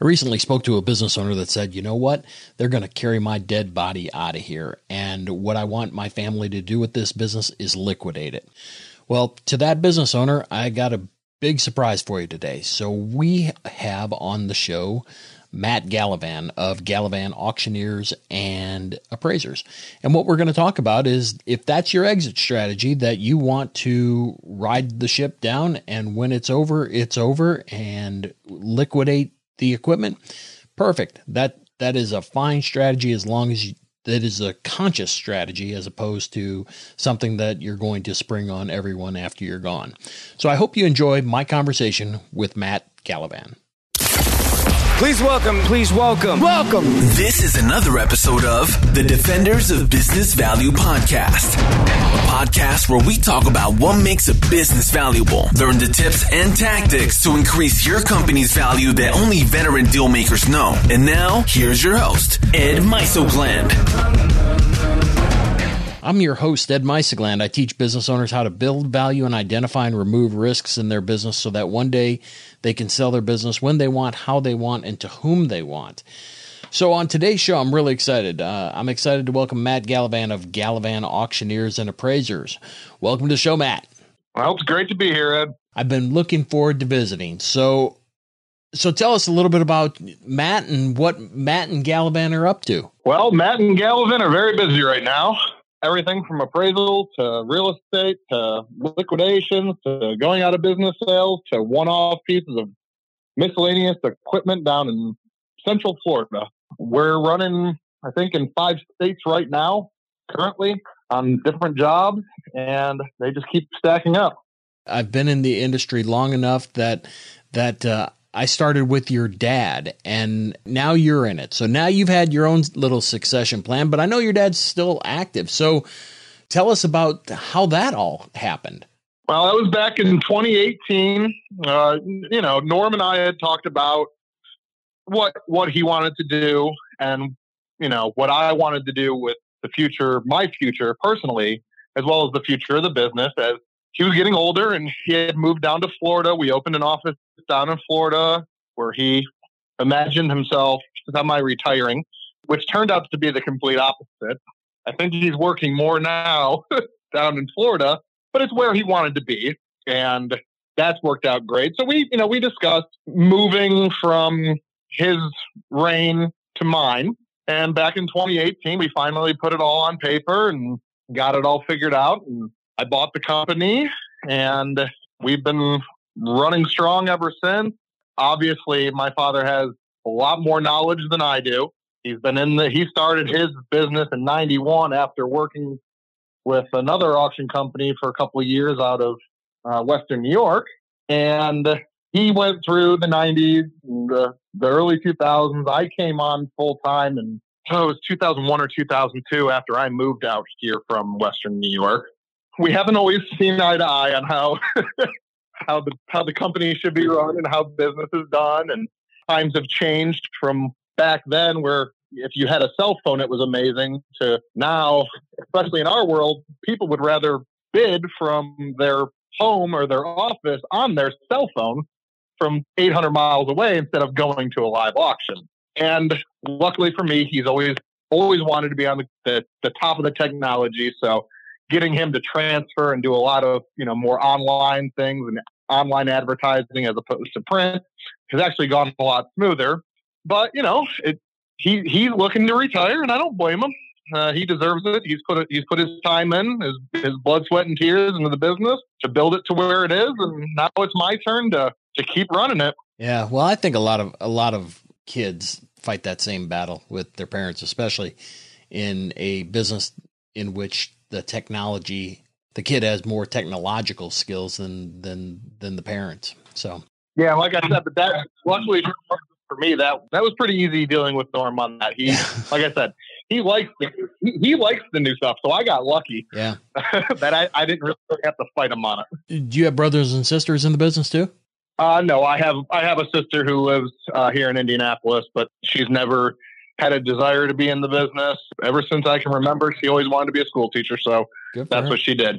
I recently spoke to a business owner that said, you know what? They're going to carry my dead body out of here. And what I want my family to do with this business is liquidate it. Well, to that business owner, I got a big surprise for you today. So we have on the show Matt Gallivan of Gallivan Auctioneers and Appraisers. And what we're going to talk about is if that's your exit strategy that you want to ride the ship down and when it's over, it's over and liquidate the equipment, perfect. That that is a fine strategy as long as you, that is a conscious strategy as opposed to something that you're going to spring on everyone after you're gone. So I hope you enjoy my conversation with Matt Gallivan. Please welcome, please welcome, welcome. This is another episode of the Defenders of Business Value podcast, a podcast where we talk about what makes a business valuable, learn the tips and tactics to increase your company's value that only veteran deal makers know. And now, here's your host, Ed Mysogland. I'm your host, Ed Mysogland. I teach business owners how to build value and identify and remove risks in their business so that one day they can sell their business when they want, how they want, and to whom they want. So, on today's show, I'm really excited. Uh, I'm excited to welcome Matt Gallivan of Gallivan Auctioneers and Appraisers. Welcome to the show, Matt. Well, it's great to be here, Ed. I've been looking forward to visiting. So, so tell us a little bit about Matt and what Matt and Gallivan are up to. Well, Matt and Gallivan are very busy right now everything from appraisal to real estate to liquidations to going out of business sales to one-off pieces of miscellaneous equipment down in central Florida. We're running, I think, in five states right now, currently on different jobs, and they just keep stacking up. I've been in the industry long enough that that uh, I started with your dad and now you're in it. So now you've had your own little succession plan, but I know your dad's still active. So tell us about how that all happened. Well, that was back in 2018. Uh, you know, Norm and I had talked about what what he wanted to do and you know what I wanted to do with the future, my future personally, as well as the future of the business as he was getting older and he had moved down to Florida. We opened an office down in Florida where he imagined himself semi retiring, which turned out to be the complete opposite. I think he's working more now down in Florida, but it's where he wanted to be. And that's worked out great. So we, you know, we discussed moving from his reign to mine. And back in 2018, we finally put it all on paper and got it all figured out. And I bought the company and we've been running strong ever since. Obviously, my father has a lot more knowledge than I do. He's been in the, he started his business in 91 after working with another auction company for a couple of years out of uh, Western New York. And he went through the 90s, the, the early 2000s. I came on full time and oh, it was 2001 or 2002 after I moved out here from Western New York we haven't always seen eye to eye on how how the how the company should be run and how business is done. And times have changed from back then, where if you had a cell phone, it was amazing, to now, especially in our world, people would rather bid from their home or their office on their cell phone from 800 miles away instead of going to a live auction. And luckily for me, he's always always wanted to be on the, the, the top of the technology. So getting him to transfer and do a lot of you know more online things and online advertising as opposed to print has actually gone a lot smoother. But you know, it, he he's looking to retire, and I don't blame him. Uh, he deserves it. He's put it, he's put his time in, his his blood, sweat, and tears into the business to build it to where it is, and now it's my turn to to keep running it. Yeah, well, I think a lot of a lot of kids fight that same battle with their parents, especially in a business in which the technology the kid has more technological skills than than than the parents. So yeah, like I said, but that luckily for me that that was pretty easy dealing with Norm on that. He, like I said, he likes the he, he, likes the new stuff, so I got lucky. Yeah, that I, I didn't really have to fight him on it. Do you have brothers and sisters in the business too? Uh, no, I have I have a sister who lives uh, here in Indianapolis, but she's never had a desire to be in the business ever since I can remember. She always wanted to be a school teacher, so that's her. what she did.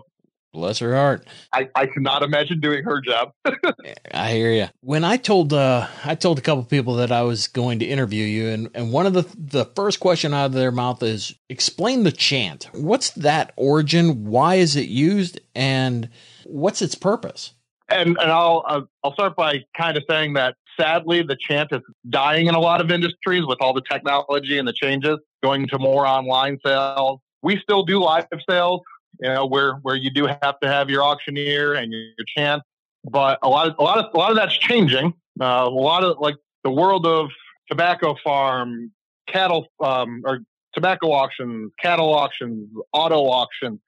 Bless her heart. I, I cannot imagine doing her job. I hear you. When I told uh, I told a couple people that I was going to interview you, and, and one of the the first question out of their mouth is explain the chant. What's that origin? Why is it used? And what's its purpose? And and I'll uh, I'll start by kind of saying that sadly the chant is dying in a lot of industries with all the technology and the changes going to more online sales. We still do live sales you know, where where you do have to have your auctioneer and your, your chant. But a lot of a lot of a lot of that's changing. Uh, a lot of like the world of tobacco farm, cattle um, or tobacco auctions, cattle auctions, auto auctions.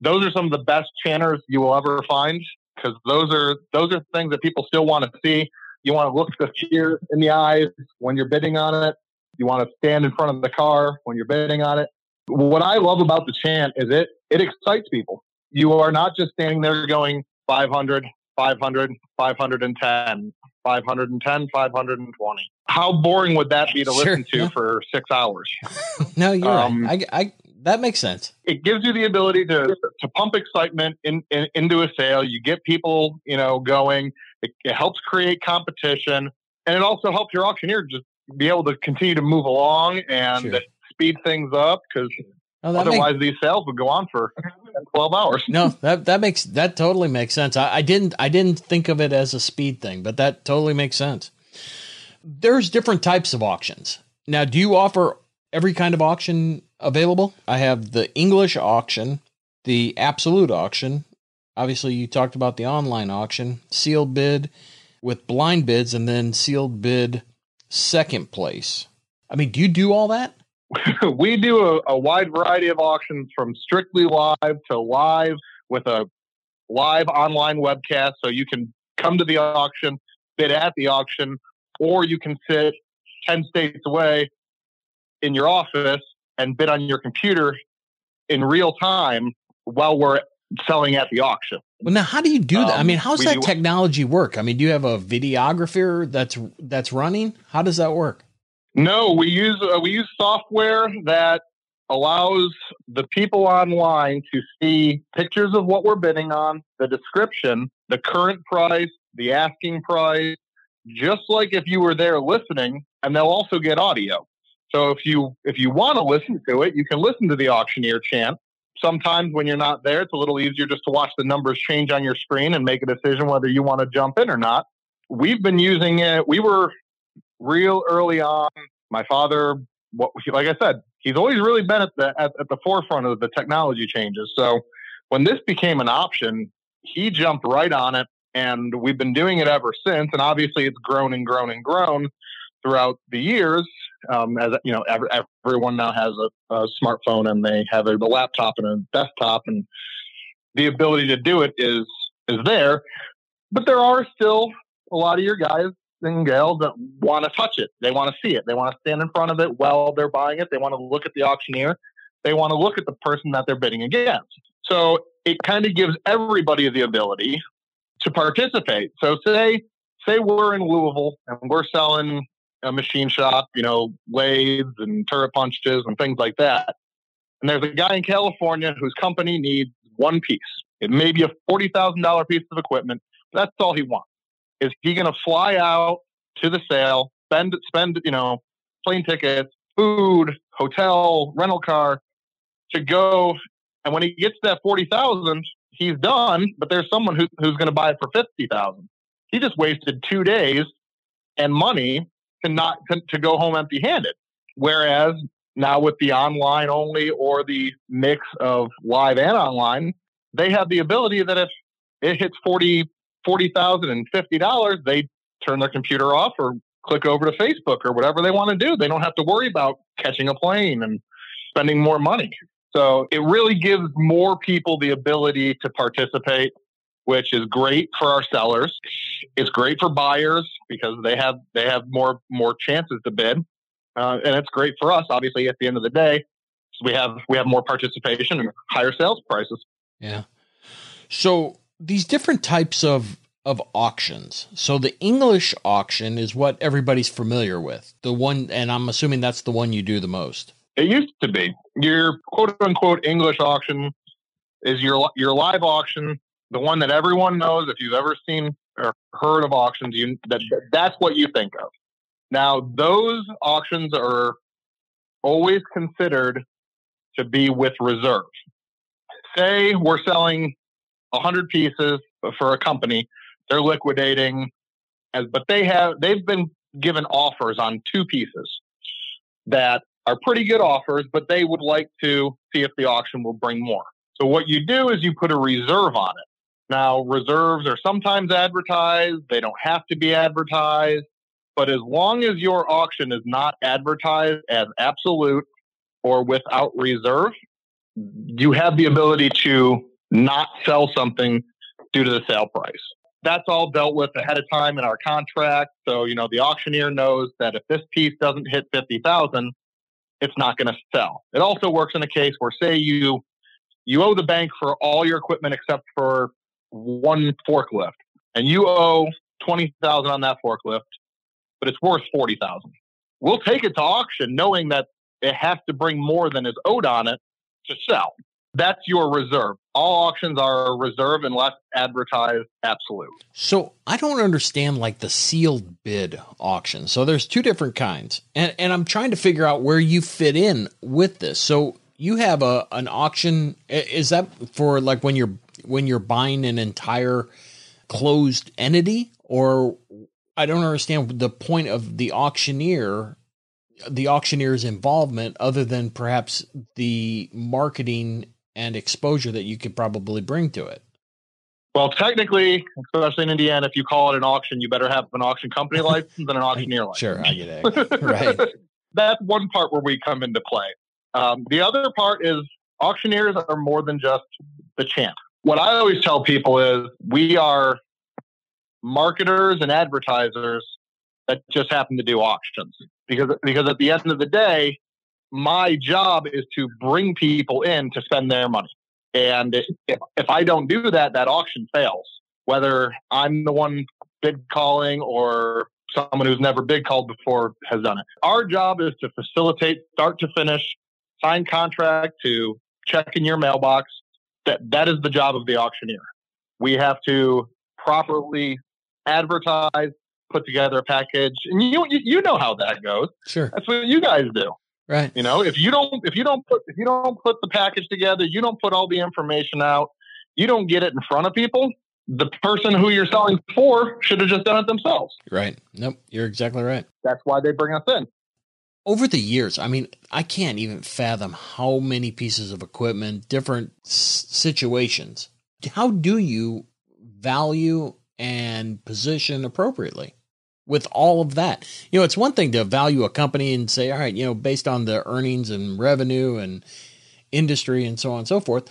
Those are some of the best chanters you will ever find because those are those are things that people still want to see. You want to look the fear in the eyes when you're bidding on it. You want to stand in front of the car when you're bidding on it. What I love about the chant is it it excites people. You are not just standing there going 500, 500, 510, 510, 520. How boring would that be to sure, listen to yeah. for six hours? no, you're um, right. I, I, that makes sense. It gives you the ability to, to pump excitement in, in, into a sale. You get people, you know, going. It, it helps create competition, and it also helps your auctioneer just be able to continue to move along and sure speed things up because otherwise these sales would go on for 12 hours. no, that that makes that totally makes sense. I, I didn't I didn't think of it as a speed thing, but that totally makes sense. There's different types of auctions. Now, do you offer every kind of auction available? I have the English auction, the absolute auction. Obviously, you talked about the online auction, sealed bid with blind bids, and then sealed bid second place. I mean, do you do all that? we do a, a, wide variety of auctions from strictly live to live with a live online webcast. So you can come to the auction, bid at the auction, or you can sit 10 states away in your office and bid on your computer in real time while we're selling at the auction. Well, now how do you do that? Um, I mean, how's that do, technology work? I mean, do you have a videographer that's that's running? How does that work? No, we use uh, we use software that allows the people online to see pictures of what we're bidding on, the description, the current price, the asking price, just like if you were there listening, and they'll also get audio. So if you if you want to listen to it, you can listen to the auctioneer chant. Sometimes when you're not there, it's a little easier just to watch the numbers change on your screen and make a decision whether you want to jump in or not. We've been using it. We were real early on. My father, what, like I said, he's always really been at the at, at the forefront of the technology changes. So when this became an option, he jumped right on it, and we've been doing it ever since. And obviously, it's grown and grown and grown throughout the years. Um, as you know, every, everyone now has a, a, smartphone and they have a, a laptop and a desktop, and the ability to do it is is there. But there are still a lot of your guys and gals that want to touch it. They want to see it. They want to stand in front of it while they're buying it. They want to look at the auctioneer. They want to look at the person that they're bidding against. So it kind of gives everybody the ability to participate. So say say we're in Louisville and we're selling a machine shop, you know, lathes and turret punches and things like that. And there's a guy in California whose company needs one piece. It may be a forty thousand dollar piece of equipment. but That's all he wants. Is he going to fly out to the sale, spend spend you know plane tickets, food, hotel, rental car to go? And when he gets that forty thousand, he's done. But there's someone who, who's going to buy it for fifty thousand. He just wasted two days and money to not to, to go home empty handed. Whereas now with the online only or the mix of live and online, they have the ability that if it hits 40 forty thousand and fifty dollars, they turn their computer off or click over to Facebook or whatever they want to do. They don't have to worry about catching a plane and spending more money. So it really gives more people the ability to participate, which is great for our sellers. It's great for buyers because they have they have more more chances to bid, uh, and it's great for us. Obviously, at the end of the day, we have we have more participation and higher sales prices. Yeah. So these different types of of auctions. So the English auction is what everybody's familiar with. The one and I'm assuming that's the one you do the most. It used to be. Your quote unquote English auction is your your live auction, the one that everyone knows. If you've ever seen or heard of auctions, you that that's what you think of. Now, those auctions are always considered to be with reserve. Say we're selling 100 pieces for a company, they're liquidating, as, but they have they've been given offers on two pieces that are pretty good offers, but they would like to see if the auction will bring more. So what you do is you put a reserve on it. Now, reserves are sometimes advertised, they don't have to be advertised, but as long as your auction is not advertised as absolute or without reserve, you have the ability to not sell something due to the sale price. That's all dealt with ahead of time in our contract. So, you know, the auctioneer knows that if this piece doesn't hit 50,000, it's not going to sell. It also works in a case where say you you owe the bank for all your equipment except for one forklift and you owe 20,000 on that forklift, but it's worth 40,000. We'll take it to auction knowing that it has to bring more than is owed on it to sell. That's your reserve. All auctions are a reserve unless advertised absolute. So I don't understand like the sealed bid auction. So there's two different kinds. And and I'm trying to figure out where you fit in with this. So you have a an auction is that for like when you're when you're buying an entire closed entity or I don't understand the point of the auctioneer the auctioneer's involvement other than perhaps the marketing and exposure that you could probably bring to it? Well, technically, especially in Indiana, if you call it an auction, you better have an auction company license and an auctioneer license. Sure, I get it. right. That's one part where we come into play. Um, the other part is auctioneers are more than just the chant. What I always tell people is we are marketers and advertisers that just happen to do auctions because because at the end of the day, my job is to bring people in to spend their money. And if, if I don't do that, that auction fails. Whether I'm the one bid calling or someone who's never bid called before has done it. Our job is to facilitate start to finish, sign contract to check in your mailbox. That that is the job of the auctioneer. We have to properly advertise, put together a package, and you you know how that goes. Sure, that's what you guys do. Right. You know, if you don't if you don't put if you don't put the package together, you don't put all the information out, you don't get it in front of people, the person who you're selling for should have just done it themselves. Right. Nope. You're exactly right. That's why they bring us in. Over the years, I mean, I can't even fathom how many pieces of equipment, different s- situations. How do you value and position appropriately? with all of that. You know, it's one thing to value a company and say, all right, you know, based on the earnings and revenue and industry and so on and so forth.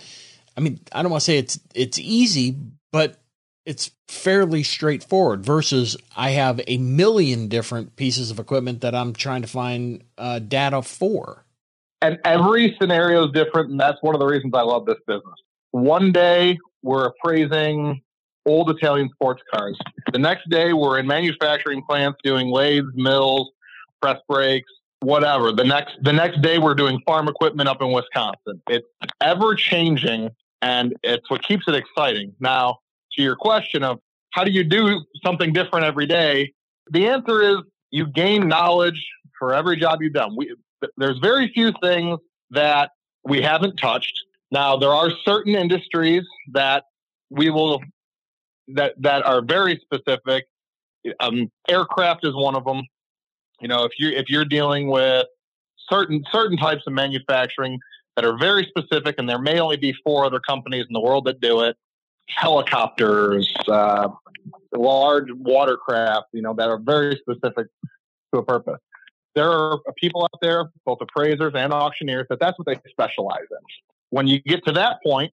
I mean, I don't want to say it's it's easy, but it's fairly straightforward versus I have a million different pieces of equipment that I'm trying to find uh, data for. And every scenario is different, and that's one of the reasons I love this business. One day we're appraising old Italian sports cars. The next day, we're in manufacturing plants doing lathes, mills, press brakes, whatever. The next the next day, we're doing farm equipment up in Wisconsin. It's ever changing, and it's what keeps it exciting. Now, to your question of how do you do something different every day, the answer is you gain knowledge for every job you've done. We, there's very few things that we haven't touched. Now, there are certain industries that we will that that are very specific. Um, aircraft is one of them. You know, if you if you're dealing with certain certain types of manufacturing that are very specific, and there may only be four other companies in the world that do it. Helicopters, uh, large watercraft, you know, that are very specific to a purpose. There are people out there, both appraisers and auctioneers, that that's what they specialize in. When you get to that point,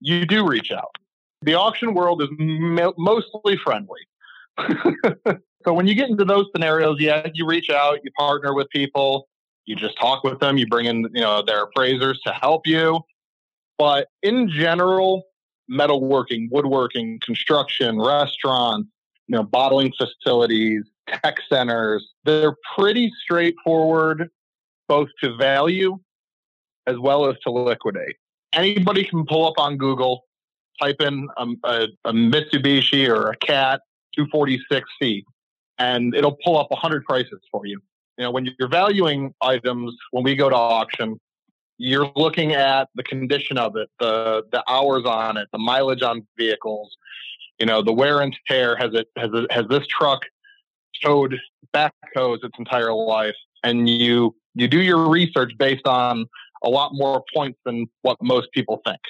you do reach out the auction world is mo- mostly friendly. so when you get into those scenarios, yeah, you reach out, you partner with people, you just talk with them, you bring in, you know, their appraisers to help you. But in general, metalworking, woodworking, construction, restaurants, you know, bottling facilities, tech centers, they're pretty straightforward both to value as well as to liquidate. anybody can pull up on Google, type in a, a, a Mitsubishi or a Cat 246C, and it'll pull up 100 prices for you. You know, when you're valuing items, when we go to auction, you're looking at the condition of it, the the hours on it, the mileage on vehicles, you know, the wear and tear. Has it has it has this truck towed backhoes its entire life? And you you do your research based on a lot more points than what most people think.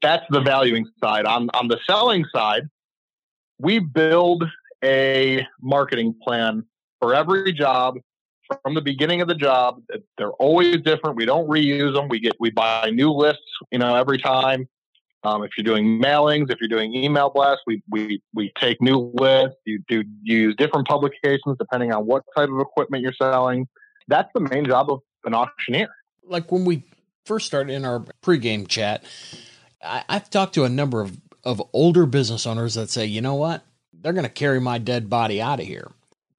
That's the valuing side. On on the selling side, we build a marketing plan for every job from the beginning of the job. They're always different. We don't reuse them. We get we buy new lists, you know, every time. Um, if you're doing mailings, if you're doing email blasts, we we we take new lists. You do use different publications depending on what type of equipment you're selling. That's the main job of an auctioneer. Like when we first started in our pregame chat, I, I've talked to a number of of older business owners that say, you know what, they're going to carry my dead body out of here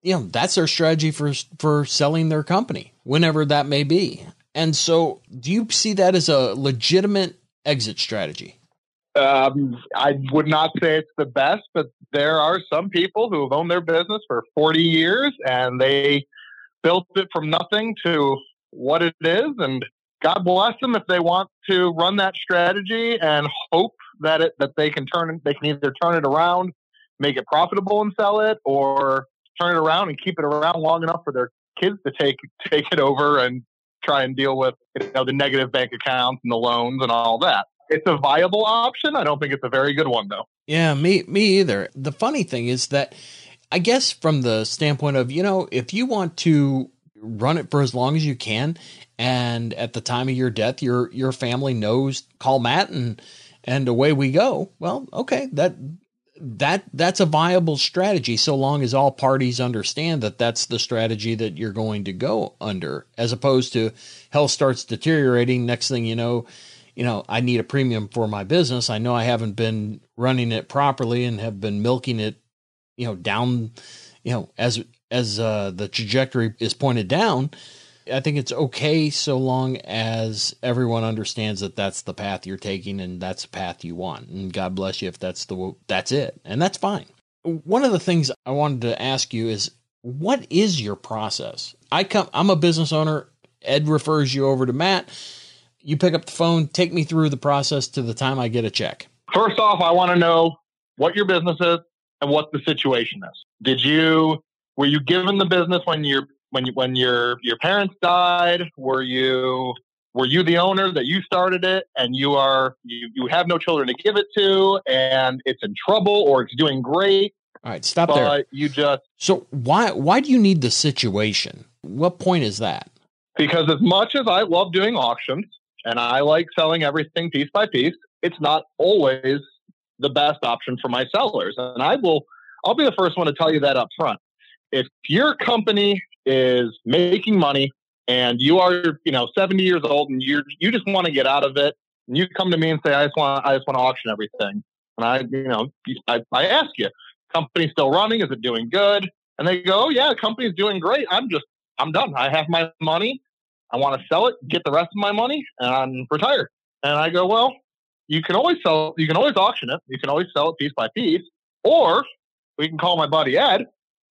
you know that's their strategy for for selling their company whenever that may be. And so do you see that as a legitimate exit strategy? Um, i would not say it's the best but there are some people who have owned their business for 40 years and they built it from nothing to what it is. And god bless them if they want to run that strategy and hope that it that they can turn they can either turn it around make it profitable and sell it or turn it around and keep it around long enough for their kids to take take it over and try and deal with you know the negative bank accounts and the loans and all that. It's a viable option. I don't think it's a very good one though. Yeah, me me either. The funny thing is that I guess from the standpoint of, you know, if you want to run it for as long as you can and at the time of your death your your family knows call Matt and and away we go. Well, okay, that that that's a viable strategy so long as all parties understand that that's the strategy that you're going to go under as opposed to health starts deteriorating. Next thing you know you know I need a premium for my business. I know I haven't been running it properly and have been milking it you know down you know as as uh, the trajectory is pointed down I think it's okay so long as everyone understands that that's the path you're taking and that's the path you want. And God bless you if that's the that's it, and that's fine. One of the things I wanted to ask you is what is your process? I come I'm a business owner. Ed refers you over to Matt. You pick up the phone, take me through the process to the time I get a check. First off, I want to know what your business is and what the situation is. Did you were you given the business when you're when you, when your your parents died were you were you the owner that you started it and you are you, you have no children to give it to and it's in trouble or it's doing great? All right stop there. You just so why why do you need the situation? What point is that? Because as much as i love doing auctions and i like selling everything piece by piece it's not always the best option for my sellers. And i will i'll be the first one to tell you that up front if your company is making money and you are, you know, 70 years old and you you just want to get out of it and you come to me and say, I just want, I just want to auction everything. And I, you know, I, I ask you, company still running? Is it doing good? And they go, oh, yeah, the company's doing great. I'm just, I'm done. I have my money. I want to sell it, get the rest of my money, and I'm retired. And I go, well, you can always sell, you can always auction it. You can always sell it piece by piece, or we can call my buddy Ed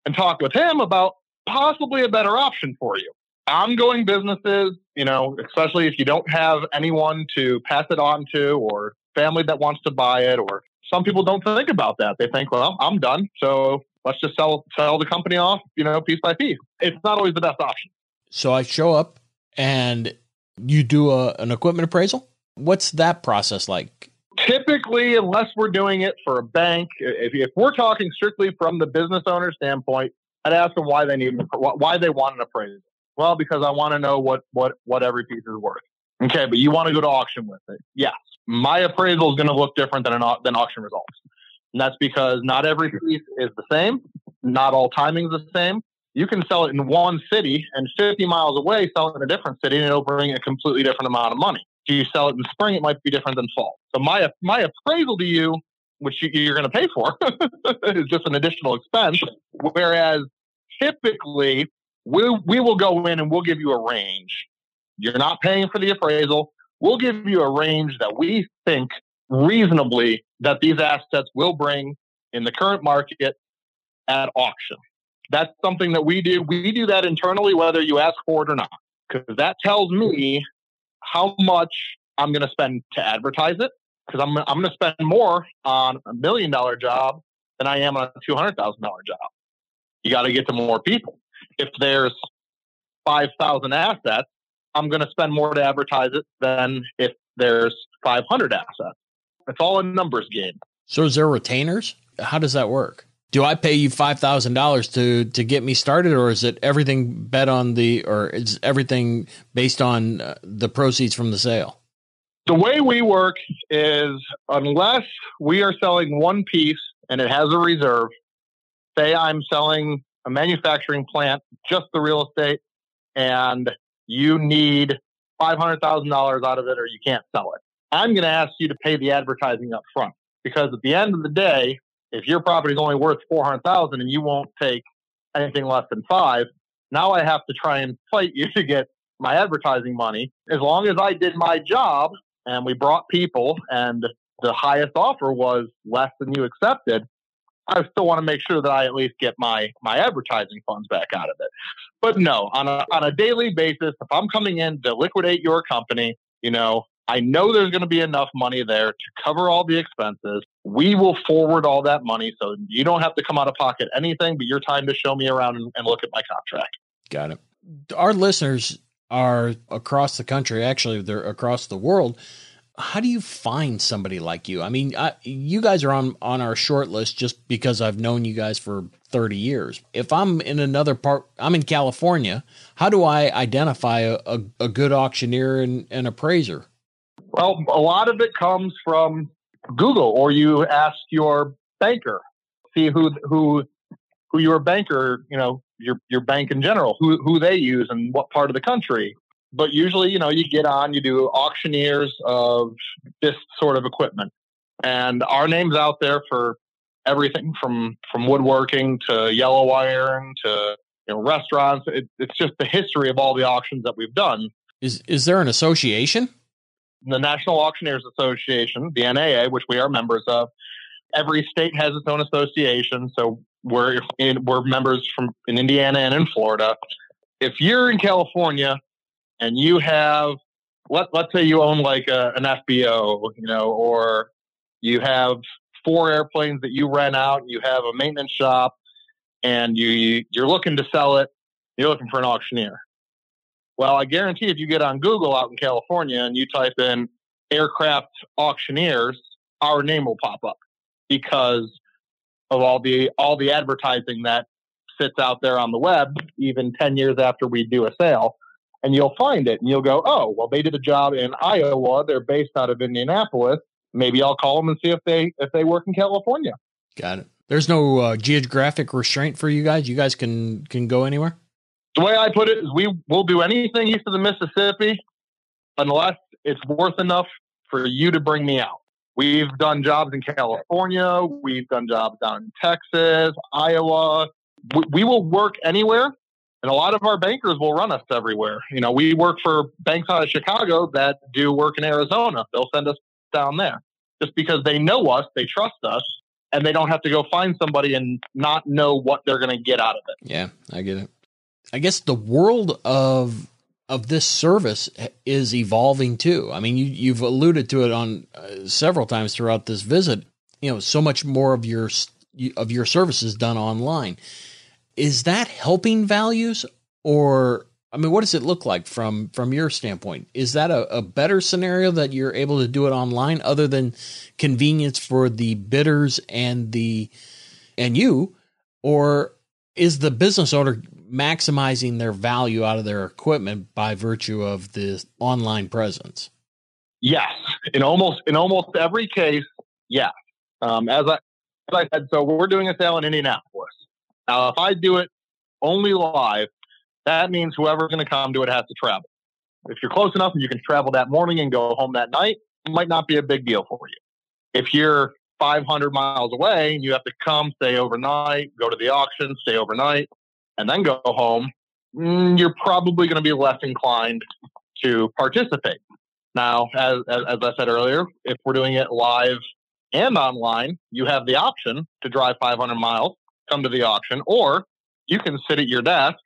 and talk with him about possibly a better option for you. Ongoing businesses, you know, especially if you don't have anyone to pass it on to or family that wants to buy it or some people don't think about that. They think, well, I'm done. So let's just sell sell the company off, you know, piece by piece. It's not always the best option. So I show up and you do a, an equipment appraisal. What's that process like? Typically, unless we're doing it for a bank, if, if we're talking strictly from the business owner standpoint, I'd ask them why they need why they want an appraisal. Well, because I want to know what what what every piece is worth. Okay, but you want to go to auction with it? Yes. My appraisal is going to look different than an than auction results, and that's because not every piece is the same. Not all timing is the same. You can sell it in one city and 50 miles away, sell it in a different city, and it'll bring a completely different amount of money. If you sell it in spring, it might be different than fall. So my my appraisal to you, which you, are going to pay for, is just an additional expense. Whereas typically we, we will go in and we'll give you a range. You're not paying for the appraisal. we'll give you a range that we think reasonably that these assets will bring in the current market at auction. That's something that we do. We do that internally, whether you ask for it or not, because that tells me how much I'm going to spend to advertise it. Because I'm, I'm going to spend more on a million dollar job than I am on a $200,000 job. You got to get to more people. If there's 5,000 assets, I'm going to spend more to advertise it than if there's 500 assets. It's all a numbers game. So is there retainers? How does that work? Do I pay you five thousand dollars to to get me started, or is it everything bet on the, or is everything based on uh, the proceeds from the sale? The way we work is unless we are selling one piece and it has a reserve, say I'm selling a manufacturing plant, just the real estate, and you need $500,000 out of it or you can't sell it. I'm going to ask you to pay the advertising up front because at the end of the day, if your property is only worth 400,000 and you won't take anything less than 5, now I have to try and fight you to get my advertising money. As long as I did my job and we brought people and the highest offer was less than you accepted, I still want to make sure that I at least get my my advertising funds back out of it. But no, on a on a daily basis, if I'm coming in to liquidate your company, you know, I know there's going to be enough money there to cover all the expenses. We will forward all that money so you don't have to come out of pocket anything but your time to show me around and, and look at my contract. Got it. Our listeners are across the country, actually, they're across the world how do you find somebody like you? I mean, I, you guys are on on our short list just because I've known you guys for 30 years. If I'm in another part, I'm in California. How do I identify a, a, a good auctioneer and, and appraiser? Well, a lot of it comes from Google, or you ask your banker, see who who who your banker, you know, your your bank in general, who who they use and what part of the country but usually, you know, you get on, you do auctioneers of this sort of equipment. And our name's out there for everything from, from woodworking to yellow iron to you know, restaurants. It, it's just the history of all the auctions that we've done. Is, is there an association? The National Auctioneers Association, the NAA, which we are members of, every state has its own association. So we're in, we're members from in Indiana and in Florida. If you're in California, and you have let let's say you own like a, an FBO, you know, or you have four airplanes that you rent out, you have a maintenance shop, and you you're looking to sell it, you're looking for an auctioneer. Well, I guarantee if you get on Google out in California and you type in aircraft auctioneers, our name will pop up because of all the all the advertising that sits out there on the web even 10 years after we do a sale and you'll find it and you'll go, oh, well, they did a job in Iowa. They're based out of Indianapolis. Maybe I'll call them and see if they if they work in California. Got it. There's no uh, geographic restraint for you guys. You guys can can go anywhere. The way I put it is, we will do anything east of the Mississippi unless it's worth enough for you to bring me out. We've done jobs in California. We've done jobs down in Texas, Iowa. We, we will work anywhere and a lot of our bankers will run us everywhere. You know, we work for banks out of Chicago that do work in Arizona. They'll send us down there just because they know us, they trust us, and they don't have to go find somebody and not know what they're going to get out of it. Yeah, I get it. I guess the world of of this service is evolving too. I mean, you you've alluded to it on uh, several times throughout this visit. You know, so much more of your of your services done online is that helping values or I mean, what does it look like from from your standpoint? Is that a, a, better scenario that you're able to do it online, other than convenience for the bidders and the and you, or is the business owner maximizing their value out of their equipment by virtue of the online presence? Yes, in almost in almost every case, yes. Um, as I as I said, so we're doing a sale in Indianapolis. Now, if I do it only live, that means whoever's going to come to it has to travel. If you're close enough and you can travel that morning and go home that night, it might not be a big deal for you. If you're 500 miles away and you have to come, stay overnight, go to the auction, stay overnight, and then go home, mm, you're probably going to be less inclined to participate. Now, as, as, as I said earlier, if we're doing it live and online, you have the option to drive 500 miles, come to the auction, or you can sit at your desk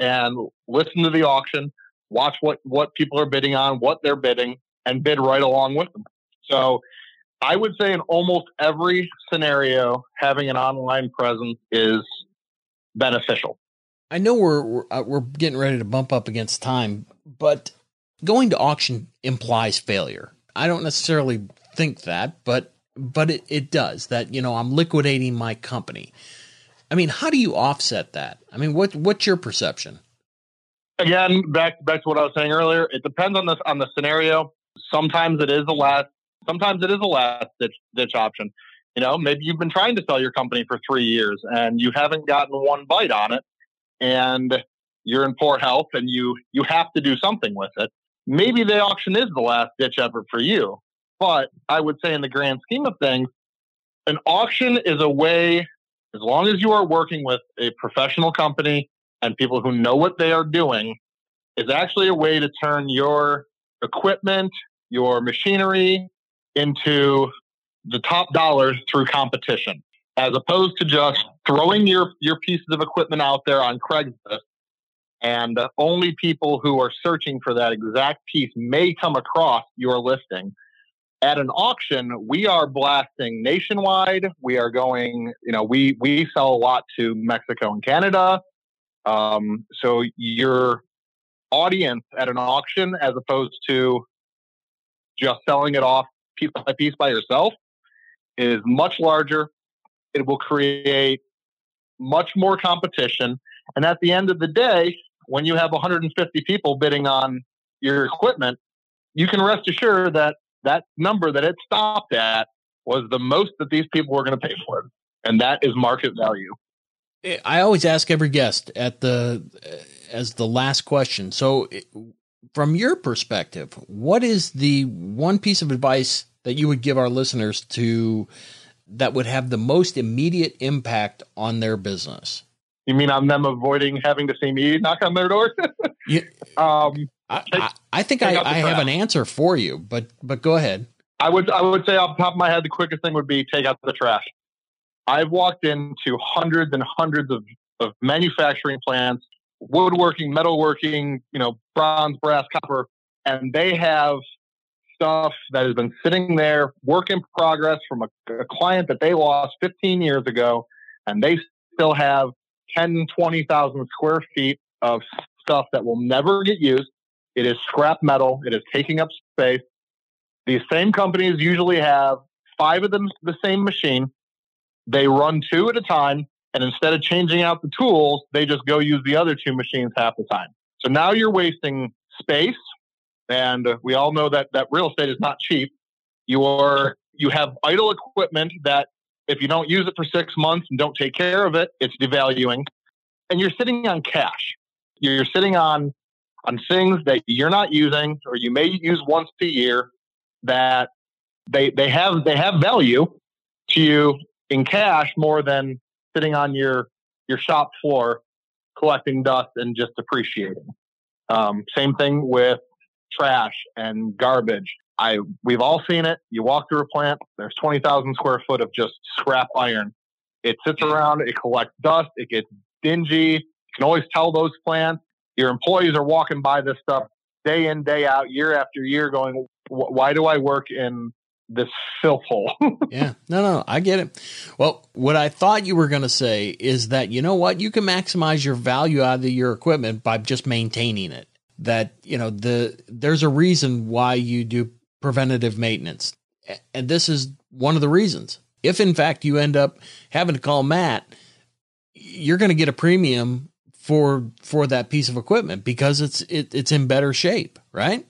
and listen to the auction, watch what, what people are bidding on, what they're bidding, and bid right along with them. So I would say in almost every scenario, having an online presence is beneficial. I know we're we're, uh, we're getting ready to bump up against time, but going to auction implies failure. I don't necessarily think that, but but it, it does that. You know, I'm liquidating my company. I mean, how do you offset that? I mean, what what's your perception? Again, back back to what I was saying earlier. It depends on this on the scenario. Sometimes it is the last. Sometimes it is a last ditch, ditch option. You know, maybe you've been trying to sell your company for three years and you haven't gotten one bite on it, and you're in poor health and you you have to do something with it. Maybe the auction is the last ditch effort for you. But I would say, in the grand scheme of things, an auction is a way, as long as you are working with a professional company and people who know what they are doing, is actually a way to turn your equipment, your machinery into the top dollars through competition, as opposed to just throwing your, your pieces of equipment out there on Craigslist. And only people who are searching for that exact piece may come across your listing at an auction, we are blasting nationwide. We are going, you know, we we sell a lot to Mexico and Canada. Um, so your audience at an auction, as opposed to just selling it off piece by piece by yourself, is much larger. It will create much more competition. And at the end of the day, when you have 150 people bidding on your equipment, you can rest assured that that number that it stopped at was the most that these people were going to pay for it. And that is market value. Eh, I always ask every guest at the eh, as the last question. So eh, from your perspective, what is the one piece of advice that you would give our listeners to that would have the most immediate impact on their business? You mean on them avoiding having to see me knock on their door? yeah. Um, I, I, think I, I have an answer for you, but but go ahead. I would I would say off the top of my head, the quickest thing would be take out the trash. I've walked into hundreds and hundreds of, of manufacturing plants, woodworking, metalworking, you know, bronze, brass, copper, and they have stuff that has been sitting there, work in progress from a, a client that they lost 15 years ago, and they still have 10, 20,000 square feet of stuff that will never get used it is scrap metal. It is taking up space. These same companies usually have five of them the same machine. They run two at a time. And instead of changing out the tools, they just go use the other two machines half the time. So now you're wasting space. And we all know that, that real estate is not cheap. You are, you have idle equipment that if you don't use it for six months and don't take care of it, it's devaluing. And you're sitting on cash. You're sitting on on things that you're not using or you may use once a year that they they have they have value to you in cash more than sitting on your your shop floor collecting dust and just depreciating. Um, same thing with trash and garbage. I we've all seen it. You walk through a plant, there's twenty thousand square foot of just scrap iron. It sits around, it collects dust, it gets dingy. You can always tell those plants your employees are walking by this stuff day in, day out, year after year, going, why do I work in this filth hole? yeah, no, no, I get it. Well, what I thought you were going to say is that, you know what, you can maximize your value out of your equipment by just maintaining it. That, you know, the, there's a reason why you do preventative maintenance. And this is one of the reasons. If in fact you end up having to call Matt, you're going to get a premium for for that piece of equipment because it's it, it's in better shape, right?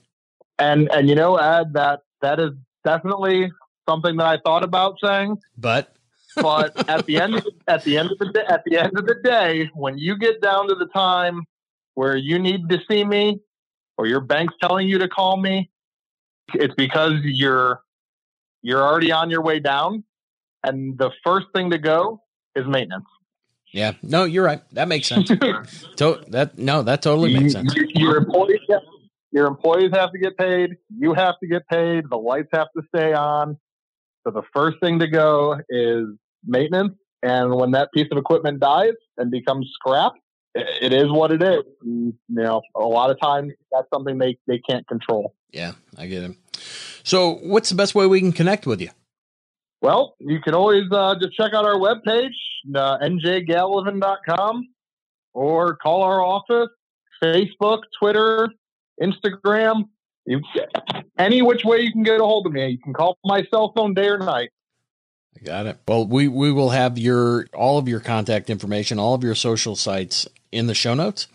And and you know, Ed, that that is definitely something that I thought about saying. But but at the end of at the end of the day, at the end of the day, when you get down to the time where you need to see me or your bank's telling you to call me, it's because you're you're already on your way down and the first thing to go is maintenance. Yeah, no, you're right. That makes sense. to- that no, that totally makes sense. Your employees, your employees have to get paid, you have to get paid, the lights have to stay on. So the first thing to go is maintenance. And when that piece of equipment dies and becomes scrap, it is what it is. And, you know, a lot of times that's something they, they can't control. Yeah, I get it. So, what's the best way we can connect with you? Well, you can always uh, just check out our webpage, uh, njgallivan.com, or call our office, Facebook, Twitter, Instagram. You, any which way you can get a hold of me. You can call my cell phone day or night. I got it. Well, we, we will have your all of your contact information, all of your social sites in the show notes.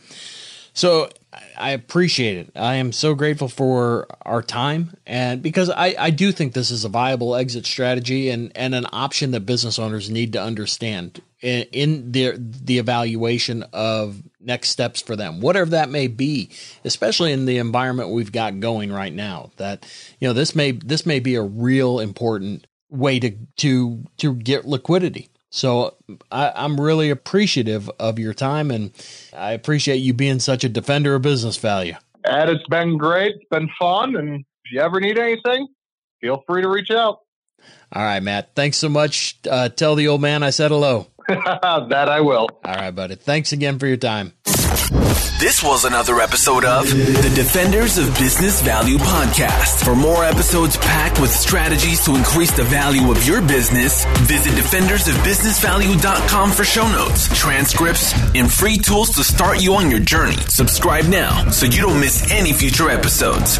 So I appreciate it. I am so grateful for our time and because I, I do think this is a viable exit strategy and, and an option that business owners need to understand in, in their the evaluation of next steps for them, whatever that may be, especially in the environment we've got going right now. That you know this may this may be a real important way to to to get liquidity. So I, I'm really appreciative of your time, and I appreciate you being such a defender of business value. And it's been great. It's been fun. And if you ever need anything, feel free to reach out. All right, Matt. Thanks so much. Uh, tell the old man I said hello. that I will. All right, buddy. Thanks again for your time. This was another episode of the Defenders of Business Value podcast. For more episodes packed with strategies to increase the value of your business, visit defendersofbusinessvalue.com for show notes, transcripts, and free tools to start you on your journey. Subscribe now so you don't miss any future episodes.